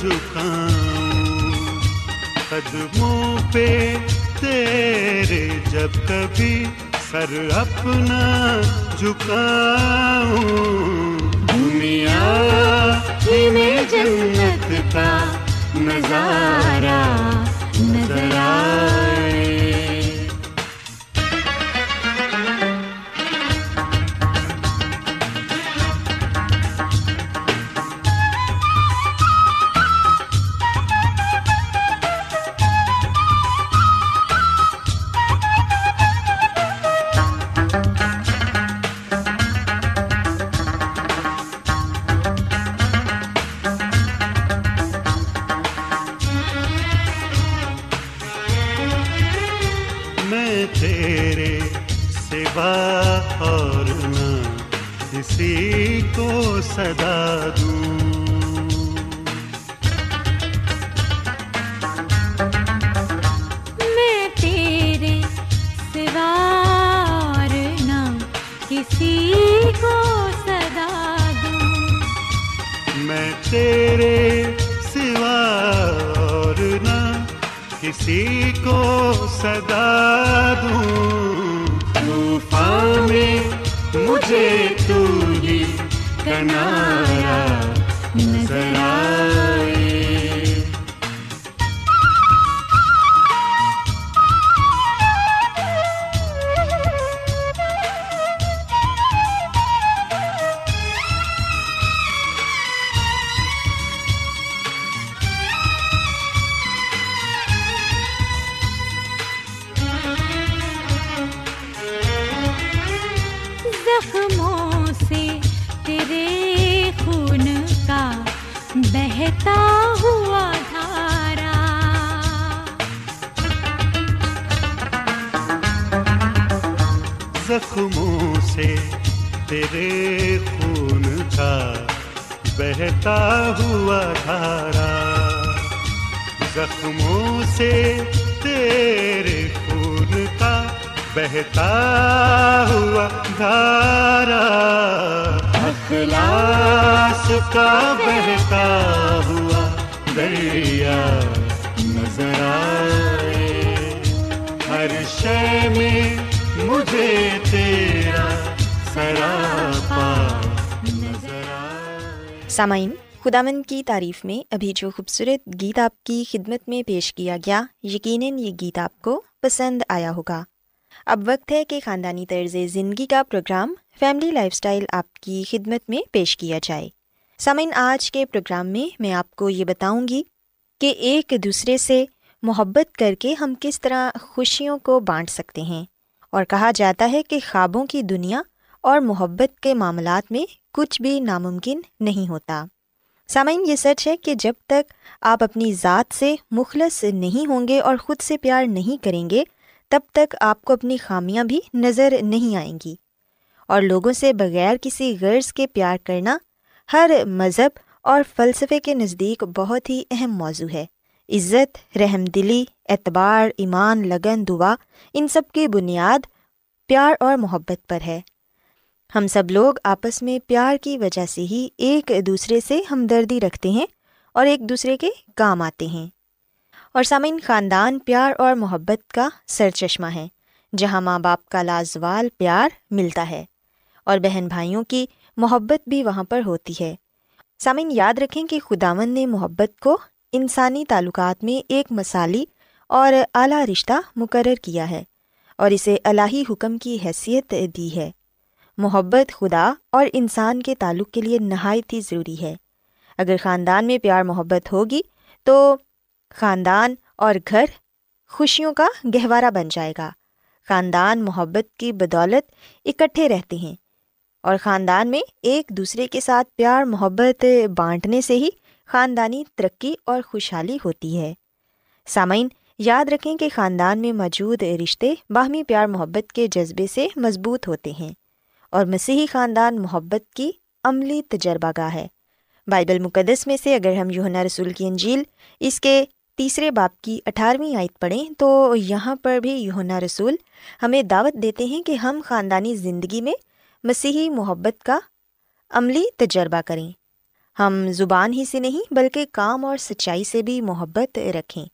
جھکاؤں۔ قدموں پہ تیرے جب کبھی سر اپنا جھکاؤں۔ دنیا میں جنت کا نظارہ۔ مجھے تو ہی نظر زخموں سے تیرے خون کا بہتا ہوا دھارا اخلاص کا بہتا ہوا دریا نظر آئے۔ ہر شے میں مجھے تیرا سراپا نظر آئے۔ سامعین خداوند کی تعریف میں ابھی جو خوبصورت گیت آپ کی خدمت میں پیش کیا گیا، یقیناً یہ گیت آپ کو پسند آیا ہوگا۔ اب وقت ہے کہ خاندانی طرز زندگی کا پروگرام فیملی لائف سٹائل آپ کی خدمت میں پیش کیا جائے۔ سامعین، آج کے پروگرام میں میں آپ کو یہ بتاؤں گی کہ ایک دوسرے سے محبت کر کے ہم کس طرح خوشیوں کو بانٹ سکتے ہیں۔ اور کہا جاتا ہے کہ خوابوں کی دنیا اور محبت کے معاملات میں کچھ بھی ناممکن نہیں ہوتا۔ سامعین، یہ سچ ہے کہ جب تک آپ اپنی ذات سے مخلص نہیں ہوں گے اور خود سے پیار نہیں کریں گے، تب تک آپ کو اپنی خامیاں بھی نظر نہیں آئیں گی۔ اور لوگوں سے بغیر کسی غرض کے پیار کرنا ہر مذہب اور فلسفے کے نزدیک بہت ہی اہم موضوع ہے۔ عزت، رحم دلی، اعتبار، ایمان، لگن، دعا، ان سب کی بنیاد پیار اور محبت پر ہے۔ ہم سب لوگ آپس میں پیار کی وجہ سے ہی ایک دوسرے سے ہمدردی رکھتے ہیں اور ایک دوسرے کے کام آتے ہیں۔ اور سامعین، خاندان پیار اور محبت کا سر چشمہ ہے، جہاں ماں باپ کا لازوال پیار ملتا ہے اور بہن بھائیوں کی محبت بھی وہاں پر ہوتی ہے۔ سامعین، یاد رکھیں کہ خداون نے محبت کو انسانی تعلقات میں ایک مثالی اور اعلیٰ رشتہ مقرر کیا ہے اور اسے الہی حکم کی حیثیت دی ہے۔ محبت، خدا اور انسان کے تعلق کے لیے نہایت ہی ضروری ہے۔ اگر خاندان میں پیار، محبت ہوگی تو خاندان اور گھر خوشیوں کا گہوارہ بن جائے گا۔ خاندان، محبت کی بدولت اکٹھے رہتے ہیں اور خاندان میں ایک دوسرے کے ساتھ پیار، محبت بانٹنے سے ہی خاندانی ترقی اور خوشحالی ہوتی ہے۔ سامعین، یاد رکھیں کہ خاندان میں موجود رشتے باہمی پیار، محبت کے جذبے سے مضبوط ہوتے ہیں۔ اور مسیحی خاندان محبت کی عملی تجربہ گاہ ہے۔ بائبل مقدس میں سے اگر ہم یوہنا رسول کی انجیل اس کے تیسرے باپ کی اٹھارہویں آیت پڑھیں تو یہاں پر بھی یوہنا رسول ہمیں دعوت دیتے ہیں کہ ہم خاندانی زندگی میں مسیحی محبت کا عملی تجربہ کریں۔ ہم زبان ہی سے نہیں بلکہ کام اور سچائی سے بھی محبت رکھیں۔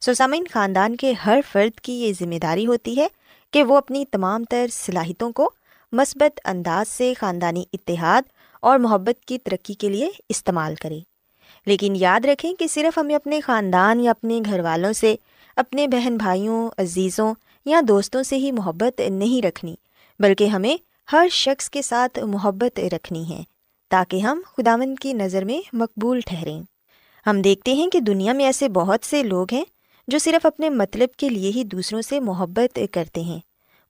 سوسامین خاندان کے ہر فرد کی یہ ذمہ داری ہوتی ہے کہ وہ اپنی تمام تر صلاحیتوں کو مثبت انداز سے خاندانی اتحاد اور محبت کی ترقی کے لیے استعمال کرے۔ لیکن یاد رکھیں کہ صرف ہمیں اپنے خاندان یا اپنے گھر والوں سے، اپنے بہن بھائیوں، عزیزوں یا دوستوں سے ہی محبت نہیں رکھنی، بلکہ ہمیں ہر شخص کے ساتھ محبت رکھنی ہے، تاکہ ہم خداوند کی نظر میں مقبول ٹھہریں۔ ہم دیکھتے ہیں کہ دنیا میں ایسے بہت سے لوگ ہیں جو صرف اپنے مطلب کے لیے ہی دوسروں سے محبت کرتے ہیں۔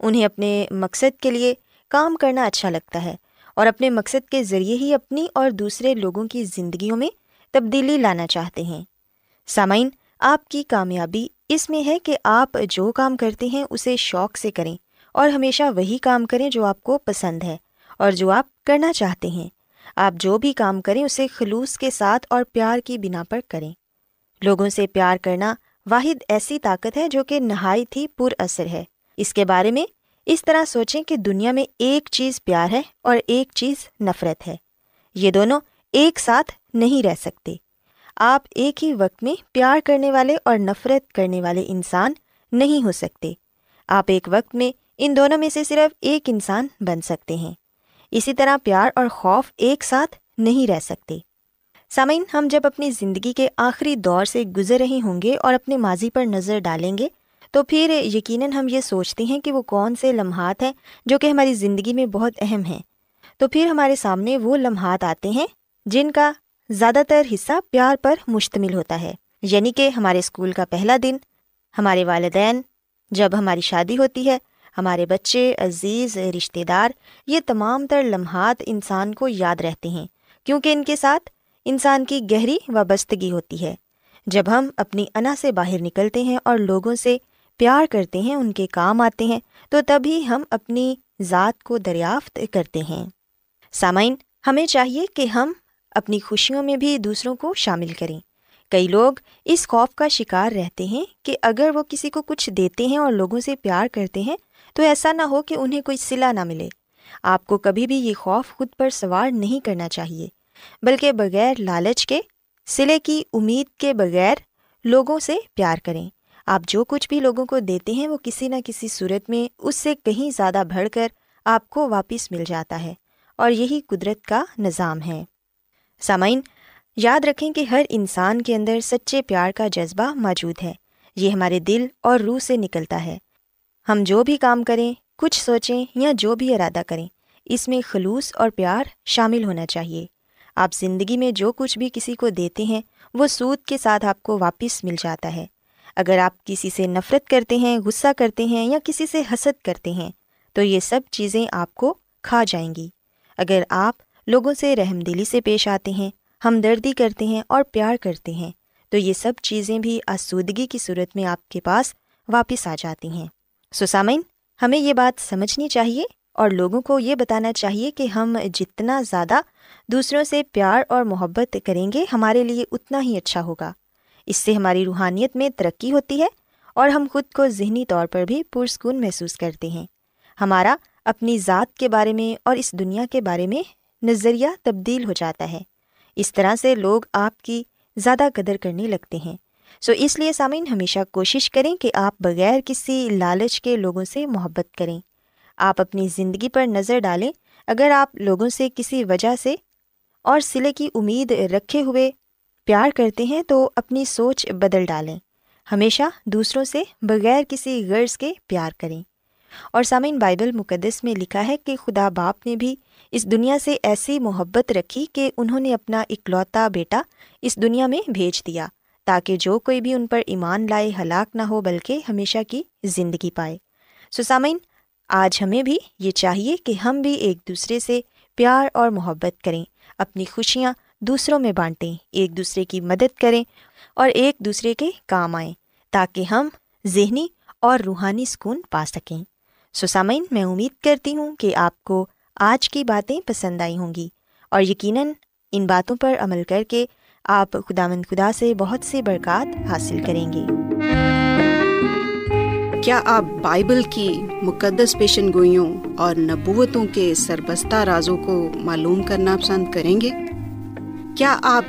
انہیں اپنے مقصد کے لیے کام کرنا اچھا لگتا ہے اور اپنے مقصد کے ذریعے ہی اپنی اور دوسرے لوگوں کی زندگیوں میں تبدیلی لانا چاہتے ہیں۔ سامعین، آپ کی کامیابی اس میں ہے کہ آپ جو کام کرتے ہیں اسے شوق سے کریں اور ہمیشہ وہی کام کریں جو آپ کو پسند ہے اور جو آپ کرنا چاہتے ہیں۔ آپ جو بھی کام کریں اسے خلوص کے ساتھ اور پیار کی بنا پر کریں۔ لوگوں سے پیار کرنا واحد ایسی طاقت ہے جو کہ نہایت ہی پر اثر ہے۔ اس کے بارے میں اس طرح سوچیں کہ دنیا میں ایک چیز پیار ہے اور ایک چیز نفرت ہے۔ یہ دونوں ایک ساتھ نہیں رہ سکتے۔ آپ ایک ہی وقت میں پیار کرنے والے اور نفرت کرنے والے انسان نہیں ہو سکتے۔ آپ ایک وقت میں ان دونوں میں سے صرف ایک انسان بن سکتے ہیں۔ اسی طرح پیار اور خوف ایک ساتھ نہیں رہ سکتے۔ سامعین، ہم جب اپنی زندگی کے آخری دور سے گزر رہے ہوں گے اور اپنے ماضی پر نظر ڈالیں گے تو پھر یقیناً ہم یہ سوچتے ہیں کہ وہ کون سے لمحات ہیں جو کہ ہماری زندگی میں بہت اہم ہیں۔ تو پھر ہمارے سامنے وہ لمحات آتے ہیں جن کا زیادہ تر حصہ پیار پر مشتمل ہوتا ہے۔ یعنی کہ ہمارے اسکول کا پہلا دن، ہمارے والدین، جب ہماری شادی ہوتی ہے، ہمارے بچے، عزیز، رشتہ دار، یہ تمام تر لمحات انسان کو یاد رہتے ہیں۔ کیونکہ ان کے ساتھ انسان کی گہری وابستگی ہوتی ہے۔ جب ہم اپنی انا سے باہر نکلتے ہیں اور لوگوں سے پیار کرتے ہیں، ان کے کام آتے ہیں، تو تبھی ہم اپنی ذات کو دریافت کرتے ہیں۔ سامعین، ہمیں چاہیے کہ ہم اپنی خوشیوں میں بھی دوسروں کو شامل کریں۔ کئی لوگ اس خوف کا شکار رہتے ہیں کہ اگر وہ کسی کو کچھ دیتے ہیں اور لوگوں سے پیار کرتے ہیں، تو ایسا نہ ہو کہ انہیں کوئی صلا نہ ملے۔ آپ کو کبھی بھی یہ خوف خود پر سوار نہیں کرنا چاہیے، بلکہ بغیر لالچ کے سلے کی امید کے بغیر لوگوں سے پیار کریں۔ آپ جو کچھ بھی لوگوں کو دیتے ہیں وہ کسی نہ کسی صورت میں اس سے کہیں زیادہ بڑھ کر آپ کو واپس مل جاتا ہے اور یہی قدرت کا نظام ہے۔ سامعین، یاد رکھیں کہ ہر انسان کے اندر سچے پیار کا جذبہ موجود ہے۔ یہ ہمارے دل اور روح سے نکلتا ہے۔ ہم جو بھی کام کریں، کچھ سوچیں یا جو بھی ارادہ کریں، اس میں خلوص اور پیار شامل ہونا چاہیے۔ آپ زندگی میں جو کچھ بھی کسی کو دیتے ہیں، وہ سود کے ساتھ آپ کو واپس مل جاتا ہے۔ اگر آپ کسی سے نفرت کرتے ہیں، غصہ کرتے ہیں یا کسی سے حسد کرتے ہیں، تو یہ سب چیزیں آپ کو کھا جائیں گی۔ اگر آپ لوگوں سے رحم دلی سے پیش آتے ہیں، ہمدردی کرتے ہیں اور پیار کرتے ہیں، تو یہ سب چیزیں بھی آسودگی کی صورت میں آپ کے پاس واپس آ جاتی ہیں۔ سسامین ہمیں یہ بات سمجھنی چاہیے اور لوگوں کو یہ بتانا چاہیے کہ ہم جتنا زیادہ دوسروں سے پیار اور محبت کریں گے، ہمارے لیے اتنا ہی اچھا ہوگا۔ اس سے ہماری روحانیت میں ترقی ہوتی ہے اور ہم خود کو ذہنی طور پر بھی پرسکون محسوس کرتے ہیں۔ ہمارا اپنی ذات کے بارے میں اور اس دنیا کے بارے میں نظریہ تبدیل ہو جاتا ہے۔ اس طرح سے لوگ آپ کی زیادہ قدر کرنے لگتے ہیں۔ سو اس لیے سامعین ہمیشہ کوشش کریں کہ آپ بغیر کسی لالچ کے لوگوں سے محبت کریں۔ آپ اپنی زندگی پر نظر ڈالیں۔ اگر آپ لوگوں سے کسی وجہ سے اور سلے کی امید رکھے ہوئے پیار کرتے ہیں تو اپنی سوچ بدل ڈالیں۔ ہمیشہ دوسروں سے بغیر کسی غرض کے پیار کریں۔ اور سامعین، بائبل مقدس میں لکھا ہے کہ خدا باپ نے بھی اس دنیا سے ایسی محبت رکھی کہ انہوں نے اپنا اکلوتا بیٹا اس دنیا میں بھیج دیا تاکہ جو کوئی بھی ان پر ایمان لائے، ہلاک نہ ہو، بلکہ ہمیشہ کی زندگی پائے۔ سسامین آج ہمیں بھی یہ چاہیے کہ ہم بھی ایک دوسرے سے پیار اور محبت کریں، اپنی خوشیاں دوسروں میں بانٹیں، ایک دوسرے کی مدد کریں اور ایک دوسرے کے کام آئیں تاکہ ہم ذہنی اور روحانی سکون پا سکیں۔ سسامین میں امید کرتی ہوں کہ آپ کو آج کی باتیں پسند آئی ہوں گی اور یقیناً ان باتوں پر عمل کر کے آپ خدا مند خدا سے بہت سے برکات حاصل کریں گے۔ کیا آپ بائبل کی مقدس پیشن گوئیوں اور نبوتوں کے سربستہ رازوں کو معلوم کرنا پسند کریں گے؟ کیا آپ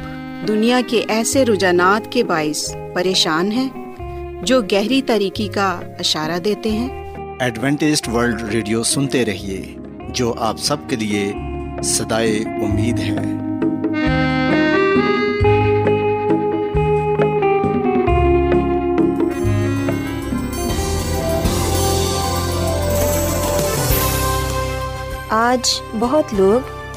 دنیا کے ایسے رجحانات کے باعث پریشان ہیں جو گہری طریقے کا اشارہ دیتے ہیں؟ ایڈوینٹسڈ ورلڈ ریڈیو سنتے رہیے جو آپ سب کے لیے صدائے امید ہے۔ آج بہت لوگ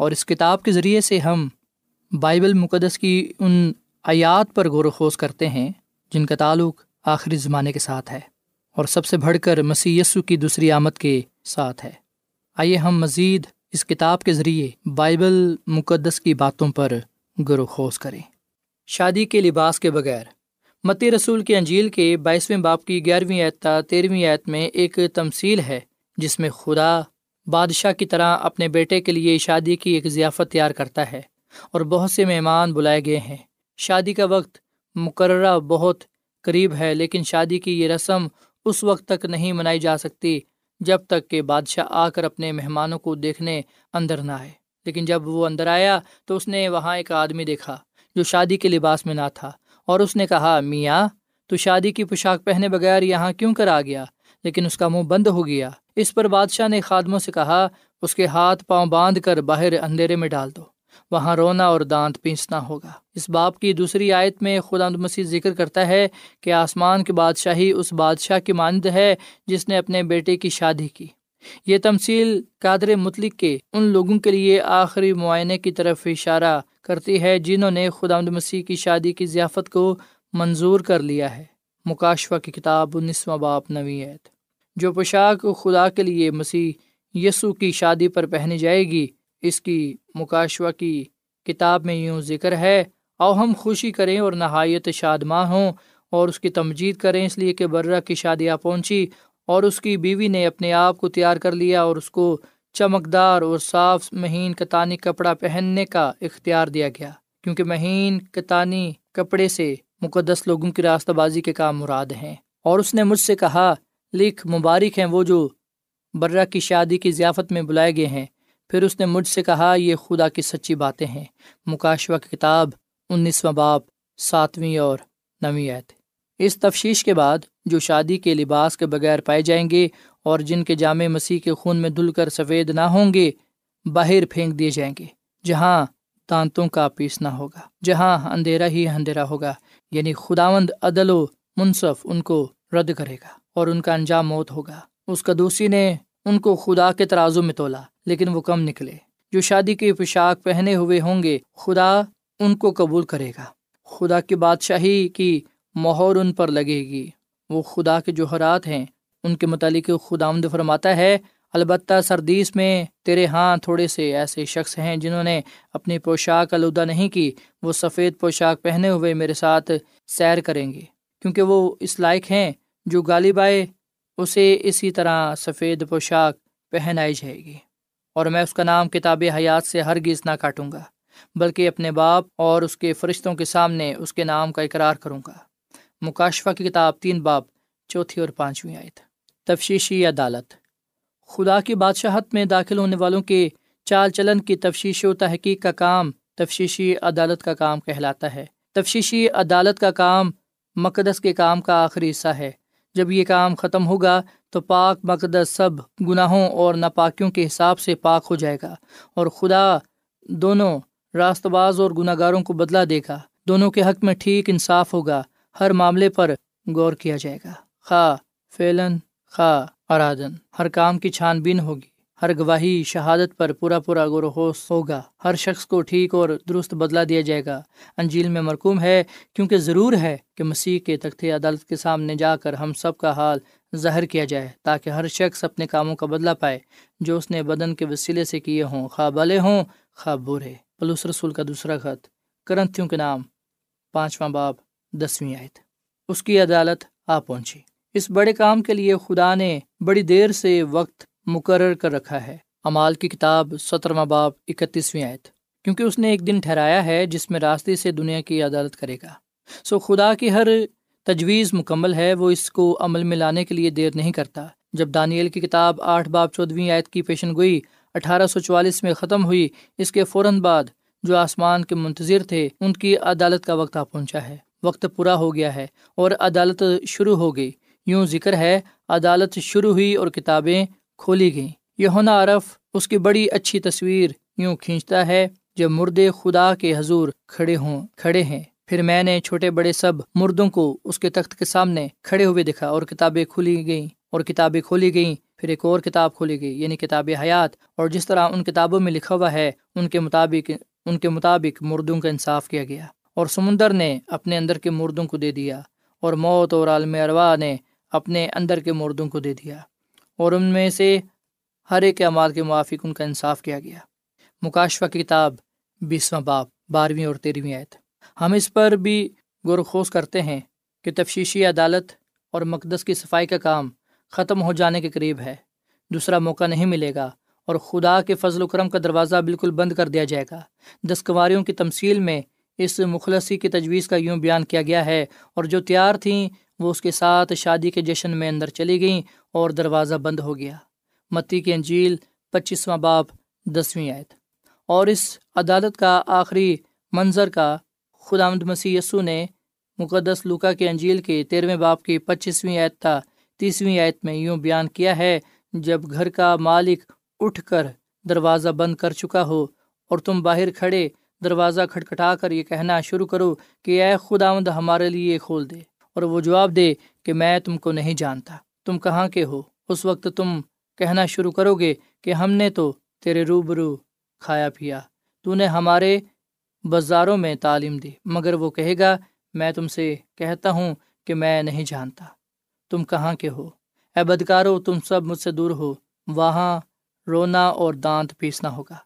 اور اس کتاب کے ذریعے سے ہم بائبل مقدس کی ان آیات پر غور و خوض کرتے ہیں، جن کا تعلق آخری زمانے کے ساتھ ہے اور سب سے بڑھ کر مسی یسو کی دوسری آمد کے ساتھ ہے۔ آئیے ہم مزید اس کتاب کے ذریعے بائبل مقدس کی باتوں پر گر و خوش کریں۔ شادی کے لباس کے بغیر، متی رسول کی انجیل کے بائیسویں باپ کی گیارہویں اعتا تیرہویں ایت میں ایک تمصیل ہے جس میں خدا بادشاہ کی طرح اپنے بیٹے کے لیے شادی کی ایک ضیافت تیار کرتا ہے اور بہت سے مہمان بلائے گئے ہیں۔ شادی کا وقت مقررہ بہت قریب ہے، لیکن شادی کی یہ رسم اس وقت تک نہیں منائی جا سکتی جب تک کہ بادشاہ آ کر اپنے مہمانوں کو دیکھنے اندر نہ آئے۔ لیکن جب وہ اندر آیا تو اس نے وہاں ایک آدمی دیکھا جو شادی کے لباس میں نہ تھا اور اس نے کہا، میاں، تو شادی کی پوشاک پہنے بغیر یہاں کیوں کر آ گیا؟ لیکن اس کا منہ بند ہو گیا۔ اس پر بادشاہ نے خادموں سے کہا، اس کے ہاتھ پاؤں باندھ کر باہر اندھیرے میں ڈال دو، وہاں رونا اور دانت پیسنا ہوگا۔ اس باپ کی دوسری آیت میں خدا مسیح ذکر کرتا ہے کہ آسمان کی بادشاہی اس بادشاہ کی مانند ہے جس نے اپنے بیٹے کی شادی کی۔ یہ تمصیل قادر مطلق کے ان لوگوں کے لیے آخری معائنے کی طرف اشارہ کرتی ہے جنہوں نے خدا مسیح کی شادی کی ضیافت کو منظور کر لیا ہے۔ مکاشفہ کی کتاب انیسواں باپ نویت جو پوشاک خدا کے لیے مسیح یسو کی شادی پر پہنی جائے گی، اس کی مکاشوہ کی کتاب میں یوں ذکر ہے او ہم خوشی کریں اور نہایت شادماں ہوں اور اس کی تمجید کریں اس لیے کہ برہ کی شادیاں پہنچی اور اس کی بیوی نے اپنے آپ کو تیار کر لیا اور اس کو چمکدار اور صاف مہین کتانی کپڑا پہننے کا اختیار دیا گیا۔ کیونکہ مہین کتانی کپڑے سے مقدس لوگوں کی راستہ بازی کے کام مراد ہیں۔ اور اس نے مجھ سے کہا لکھ مبارک ہیں وہ جو برہ کی شادی کی ضیافت میں بلائے گئے ہیں۔ پھر اس نے مجھ سے کہا، یہ خدا کی سچی باتیں ہیں۔ مکاشوہ کی کتاب، انیسواں باپ ساتویں اور نویں اس تفشیش کے بعد، جو شادی کے لباس کے بغیر پائے جائیں گے اور جن کے جامع مسیح کے خون میں دھل کر سفید نہ ہوں گے، باہر پھینک دیے جائیں گے۔ جہاں دانتوں کا پیسنا ہوگا، جہاں اندھیرا ہی اندھیرا ہوگا یعنی خداوند عدل و منصف ان کو رد کرے گا اور ان کا انجام موت ہوگا۔ اس کا نے ان کو خدا کے ترازو میں تولا، لیکن وہ کم نکلے۔ جو شادی کی پوشاک پہنے ہوئے ہوں گے، خدا ان کو قبول کرے گا۔ خدا کی بادشاہی کی مہر ان پر لگے گی۔ وہ خدا کے جوہرات ہیں۔ ان کے متعلق خدا آمد فرماتا ہے البتہ سردیس میں تیرے ہاں تھوڑے سے ایسے شخص ہیں جنہوں نے اپنی پوشاک آلودہ نہیں کی، وہ سفید پوشاک پہنے ہوئے میرے ساتھ سیر کریں گے، کیونکہ وہ اس لائق ہیں جو غالب آئے، اسے اسی طرح سفید پوشاک پہنائی جائے گی۔ اور میں اس کا نام کتاب حیات سے ہرگز نہ کاٹوں گا، بلکہ اپنے باپ اور اس کے فرشتوں کے سامنے اس کے نام کا اقرار کروں گا۔ مکاشفہ کی کتاب تین باپ چوتھی اور پانچویں آیت۔ تفشیشی عدالت۔ خدا کی بادشاہت میں داخل ہونے والوں کے چال چلن کی تفشیش و تحقیق کا کام تفشیشی عدالت کا کام کہلاتا ہے۔ تفشیشی عدالت کا کام مقدس کے کام کا آخری حصہ ہے۔ جب یہ کام ختم ہوگا تو پاک مقدس سب گناہوں اور ناپاکیوں کے حساب سے پاک ہو جائے گا اور خدا دونوں راست باز اور گناہ گاروں کو بدلا دے گا۔ دونوں کے حق میں ٹھیک انصاف ہوگا۔ ہر معاملے پر غور کیا جائے گا۔ خواہ فیلن خواہ ارادن ہر کام کی چھان بین ہوگی۔ ہر گواہی شہادت پر پورا پورا غور و ہوگا۔ ہر شخص کو ٹھیک اور درست بدلا دیا جائے گا۔ انجیل میں مرکوم ہے، کیونکہ ضرور ہے کہ مسیح کے تخت عدالت کے سامنے جا کر ہم سب کا حال ظاہر کیا جائے، تاکہ ہر شخص اپنے کاموں کا بدلا پائے۔ جو اس نے بدن کے وسیلے سے کیے ہوں خواب بلے ہوں خواب برے۔ پلوس رسول کا دوسرا خط، کرنتھیوں کے نام، پانچواں باب، دسویں آئے اس کی عدالت آ پہنچی۔ اس بڑے کام کے لیے خدا نے بڑی دیر سے وقت مقرر کر رکھا ہے۔ امال کی کتاب سترواں باب اکتیسویں آیت۔ کیونکہ اس نے ایک دن ٹھہرایا ہے جس میں راستے سے دنیا کی عدالت کرے گا۔ سو خدا کی ہر تجویز مکمل ہے، وہ اس کو عمل میں لانے کے لیے دیر نہیں کرتا۔ جب دانیل کی کتاب آٹھ باب چودھویں آیت کی پیشن گوئی اٹھارہ سو چوالیس میں ختم ہوئی، اس کے فوراً بعد جو آسمان کے منتظر تھے، ان کی عدالت کا وقت آ پہنچا ہے۔ وقت پورا ہو گیا ہے اور عدالت شروع ہو گئی۔ یوں ذکر ہے، عدالت شروع ہوئی اور کتابیں کھولی گئیں۔ یہ عرف اس کی بڑی اچھی تصویر یوں کھینچتا ہے جب مردے خدا کے حضور کھڑے ہوں، کھڑے ہیں۔ پھر میں نے چھوٹے بڑے سب مردوں کو اس کے تخت کے سامنے کھڑے ہوئے دیکھا اور کتابیں کھولی گئیں۔ اور کتابیں کھولی گئیں، پھر ایک اور کتاب کھولی گئی یعنی کتاب حیات۔ اور جس طرح ان کتابوں میں لکھا ہوا ہے، ان کے مطابق، ان کے مطابق مردوں کا انصاف کیا گیا۔ اور سمندر نے اپنے اندر کے مردوں کو دے دیا۔ اور موت اور عالم اروا نے اپنے اندر کے مردوں کو دے دیا اور ان میں سے ہر ایک اعمال کے موافق ان کا انصاف کیا گیا۔ مکاشفہ کتاب بیسواں باپ بارہویں اور تیرہویں آیت۔ ہم اس پر بھی غور کرتے ہیں کہ تفشیشی عدالت اور مقدس کی صفائی کا کام ختم ہو جانے کے قریب ہے۔ دوسرا موقع نہیں ملے گا اور خدا کے فضل و کرم کا دروازہ بالکل بند کر دیا جائے گا۔ دستکواریوں کی تمثیل میں اس مخلصی کی تجویز کا یوں بیان کیا گیا ہے اور جو تیار تھیں وہ اس کے ساتھ شادی کے جشن میں اندر چلی گئیں اور دروازہ بند ہو گیا۔ متی کی انجیل پچیسواں باپ، دسویں آیت۔ اور اس عدالت کا آخری منظر کا خدا آمد مسیح یسو نے مقدس لوکا کے انجیل کے تیرہویں باپ کی پچیسویں آیت تھا تیسویں آیت میں یوں بیان کیا ہے، جب گھر کا مالک اٹھ کر دروازہ بند کر چکا ہو اور تم باہر کھڑے دروازہ کھٹکھٹا کر یہ کہنا شروع کرو کہ اے خدا آمد ہمارے لیے کھول دے۔ اور وہ جواب دے کہ میں تم کو نہیں جانتا۔ تم کہاں کے ہو؟ اس وقت تم کہنا شروع کرو گے کہ ہم نے تو تیرے روبرو کھایا پیا۔ تو نے ہمارے بازاروں میں تعلیم دی، مگر وہ کہے گا، میں تم سے کہتا ہوں کہ میں نہیں جانتا۔ تم کہاں کے ہو؟ اے بدکارو، تم سب مجھ سے دور ہو۔ وہاں رونا اور دانت پیسنا ہوگا۔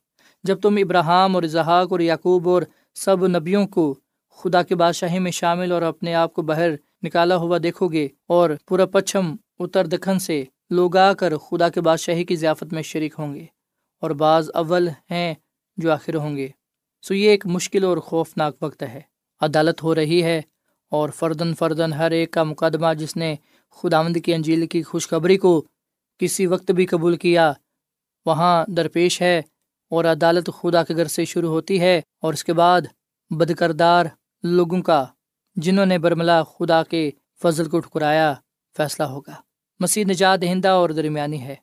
جب تم ابراہم اور اظہاق اور یعقوب اور سب نبیوں کو خدا کے بادشاہی میں شامل اور اپنے آپ کو باہر نکالا ہوا دیکھو گے اور پورا پچھم اتر دکن سے لوگ آ کر خدا کے بادشاہی کی ضیافت میں شریک ہوں گے اور بعض اول ہیں جو آخر ہوں گے۔ سو یہ ایک مشکل اور خوفناک وقت ہے۔ عدالت ہو رہی ہے اور فردن فردن ہر ایک کا مقدمہ جس نے خداوند کی انجیل کی خوشخبری کو کسی وقت بھی قبول کیا، وہاں درپیش ہے اور عدالت خدا کے گھر سے شروع ہوتی ہے اور اس کے بعد بدکردار لوگوں کا جنہوں نے برملا خدا کے فضل کو ٹھکرایا، فیصلہ ہوگا۔ مسیح نجات دہندہ اور درمیانی ہے۔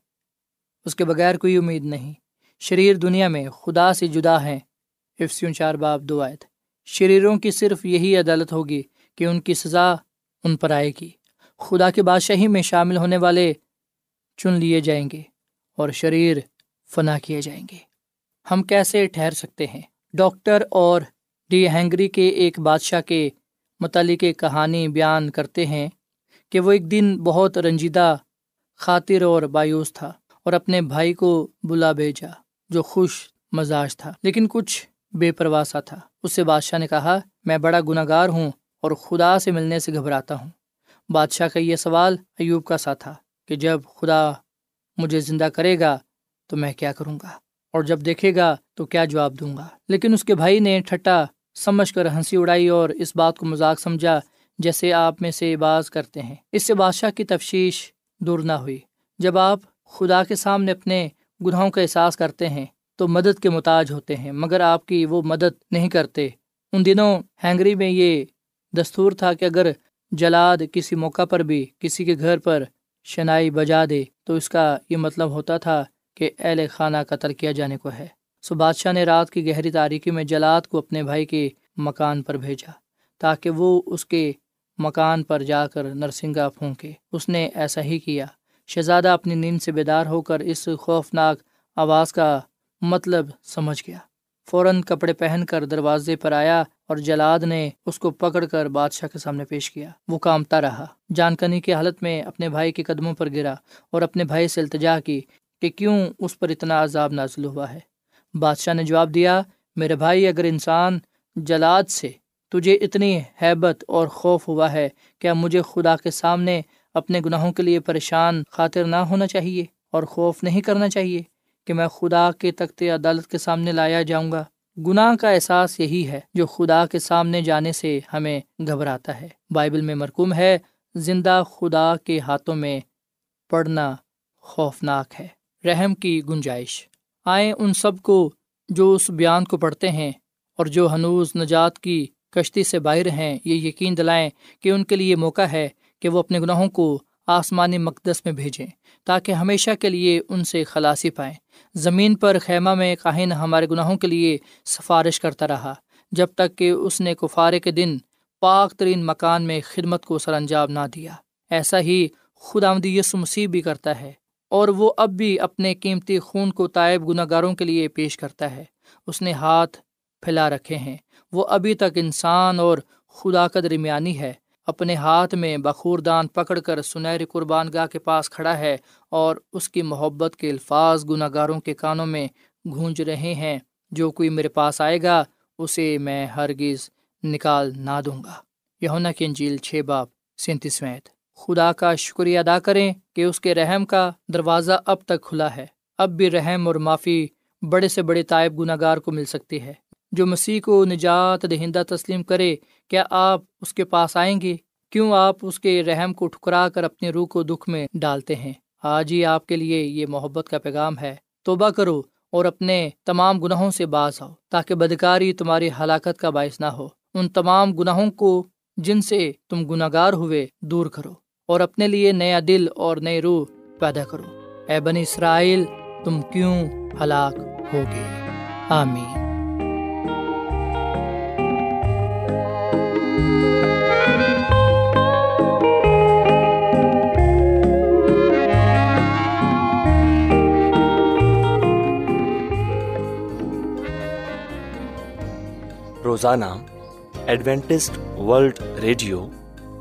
اس کے بغیر کوئی امید نہیں۔ شریر دنیا میں خدا سے جدا ہیں۔ افسیوں چار باب دو آیت۔ شریروں کی صرف یہی عدالت ہوگی کہ ان کی سزا ان پر آئے گی۔ خدا کے بادشاہی میں شامل ہونے والے چن لیے جائیں گے اور شریر فنا کیے جائیں گے۔ ہم کیسے ٹھہر سکتے ہیں؟ ڈاکٹر اور ڈی ہینگری کے ایک بادشاہ کے متعلق کہانی بیان کرتے ہیں کہ وہ ایک دن بہت رنجیدہ خاطر اور بایوس تھا اور اپنے بھائی کو بلا بھیجا جو خوش مزاج تھا، لیکن کچھ بے پرواسا تھا۔ اس سے بادشاہ نے کہا، میں بڑا گناہ گار ہوں اور خدا سے ملنے سے گھبراتا ہوں۔ بادشاہ کا یہ سوال ایوب کا سا تھا کہ جب خدا مجھے زندہ کرے گا تو میں کیا کروں گا؟ اور جب دیکھے گا تو کیا جواب دوں گا؟ لیکن اس کے بھائی نے ٹھٹا سمجھ کر ہنسی اڑائی اور اس بات کو مذاق سمجھا جیسے آپ میں سے باز کرتے ہیں۔ اس سے بادشاہ کی تفشیش دور نہ ہوئی۔ جب آپ خدا کے سامنے اپنے گناہوں کا احساس کرتے ہیں تو مدد کے محتاج ہوتے ہیں، مگر آپ کی وہ مدد نہیں کرتے۔ ان دنوں ہینگری میں یہ دستور تھا کہ اگر جلاد کسی موقع پر بھی کسی کے گھر پر شنائی بجا دے تو اس کا یہ مطلب ہوتا تھا کہ اہل خانہ قتل کیا جانے کو ہے۔ سو بادشاہ نے رات کی گہری تاریکی میں جلاد کو اپنے بھائی کے مکان پر بھیجا تاکہ وہ اس کے مکان پر جا کر نرسنگا پھونکے۔ اس نے ایسا ہی کیا۔ شہزادہ اپنی نیند سے بیدار ہو کر اس خوفناک آواز کا مطلب سمجھ گیا۔ فوراً کپڑے پہن کر دروازے پر آیا اور جلاد نے اس کو پکڑ کر بادشاہ کے سامنے پیش کیا۔ وہ کامتا رہا۔ جانکنی کی حالت میں اپنے بھائی کے قدموں پر گرا اور اپنے بھائی سے التجا کی کہ کیوں اس پر اتنا عذاب نازل ہوا ہے۔ بادشاہ نے جواب دیا، میرے بھائی، اگر انسان جلاد سے تجھے اتنی حیبت اور خوف ہوا ہے، کیا مجھے خدا کے سامنے اپنے گناہوں کے لیے پریشان خاطر نہ ہونا چاہیے اور خوف نہیں کرنا چاہیے کہ میں خدا کے تخت عدالت کے سامنے لایا جاؤں گا؟ گناہ کا احساس یہی ہے جو خدا کے سامنے جانے سے ہمیں گھبراتا ہے۔ بائبل میں مرکوم ہے، زندہ خدا کے ہاتھوں میں پڑھنا خوفناک ہے۔ رحم کی گنجائش۔ آئیں ان سب کو جو اس بیان کو پڑھتے ہیں اور جو ہنوز نجات کی کشتی سے باہر ہیں، یہ یقین دلائیں کہ ان کے لیے موقع ہے کہ وہ اپنے گناہوں کو آسمانی مقدس میں بھیجیں، تاکہ ہمیشہ کے لیے ان سے خلاصی پائیں۔ زمین پر خیمہ میں کاہن ہمارے گناہوں کے لیے سفارش کرتا رہا، جب تک کہ اس نے کفارے کے دن پاک ترین مکان میں خدمت کو سر انجام نہ دیا۔ ایسا ہی خدا یسو مسیح بھی کرتا ہے۔ اور وہ اب بھی اپنے قیمتی خون کو طائب گناہ گاروں کے لیے پیش کرتا ہے۔ اس نے ہاتھ پھیلا رکھے ہیں۔ وہ ابھی تک انسان اور خدا کا درمیانی ہے۔ اپنے ہاتھ میں بخور دان پکڑ کر سنہری قربان گاہ کے پاس کھڑا ہے اور اس کی محبت کے الفاظ گناہ گاروں کے کانوں میں گونج رہے ہیں۔ جو کوئی میرے پاس آئے گا، اسے میں ہرگز نکال نہ دوں گا۔ یونا کی انجیل چھ باپ سینتیسویں خدا کا شکریہ ادا کریں کہ اس کے رحم کا دروازہ اب تک کھلا ہے۔ اب بھی رحم اور معافی بڑے سے بڑے طائب گناہ گار کو مل سکتی ہے۔ جو مسیح کو نجات دہندہ تسلیم کرے، کیا آپ اس کے پاس آئیں گے؟ کیوں آپ اس کے رحم کو ٹھکرا کر اپنے روح کو دکھ میں ڈالتے ہیں؟ آج ہی آپ کے لیے یہ محبت کا پیغام ہے۔ توبہ کرو اور اپنے تمام گناہوں سے باز آؤ، تاکہ بدکاری تمہاری ہلاکت کا باعث نہ ہو۔ ان تمام گناہوں کو جن سے تم گناہ گار ہوئے دور کرو۔ اور اپنے لیے نیا دل اور نئی روح پیدا کرو۔ اے بنی اسرائیل، تم کیوں ہلاک ہوگے؟ آمین۔ روزانہ ایڈوینٹسٹ ورلڈ ریڈیو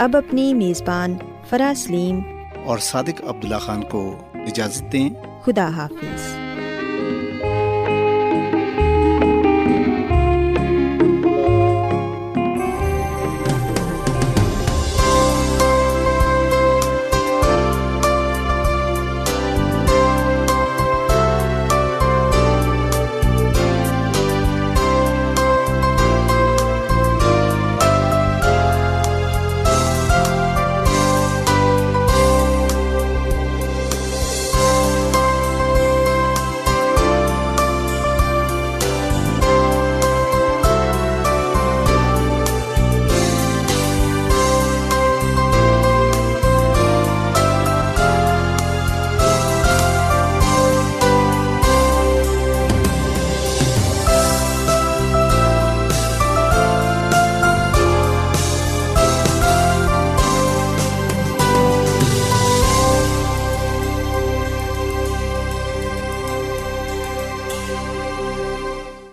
اب اپنی میزبان فرا سلیم اور صادق عبداللہ خان کو اجازت دیں۔ خدا حافظ۔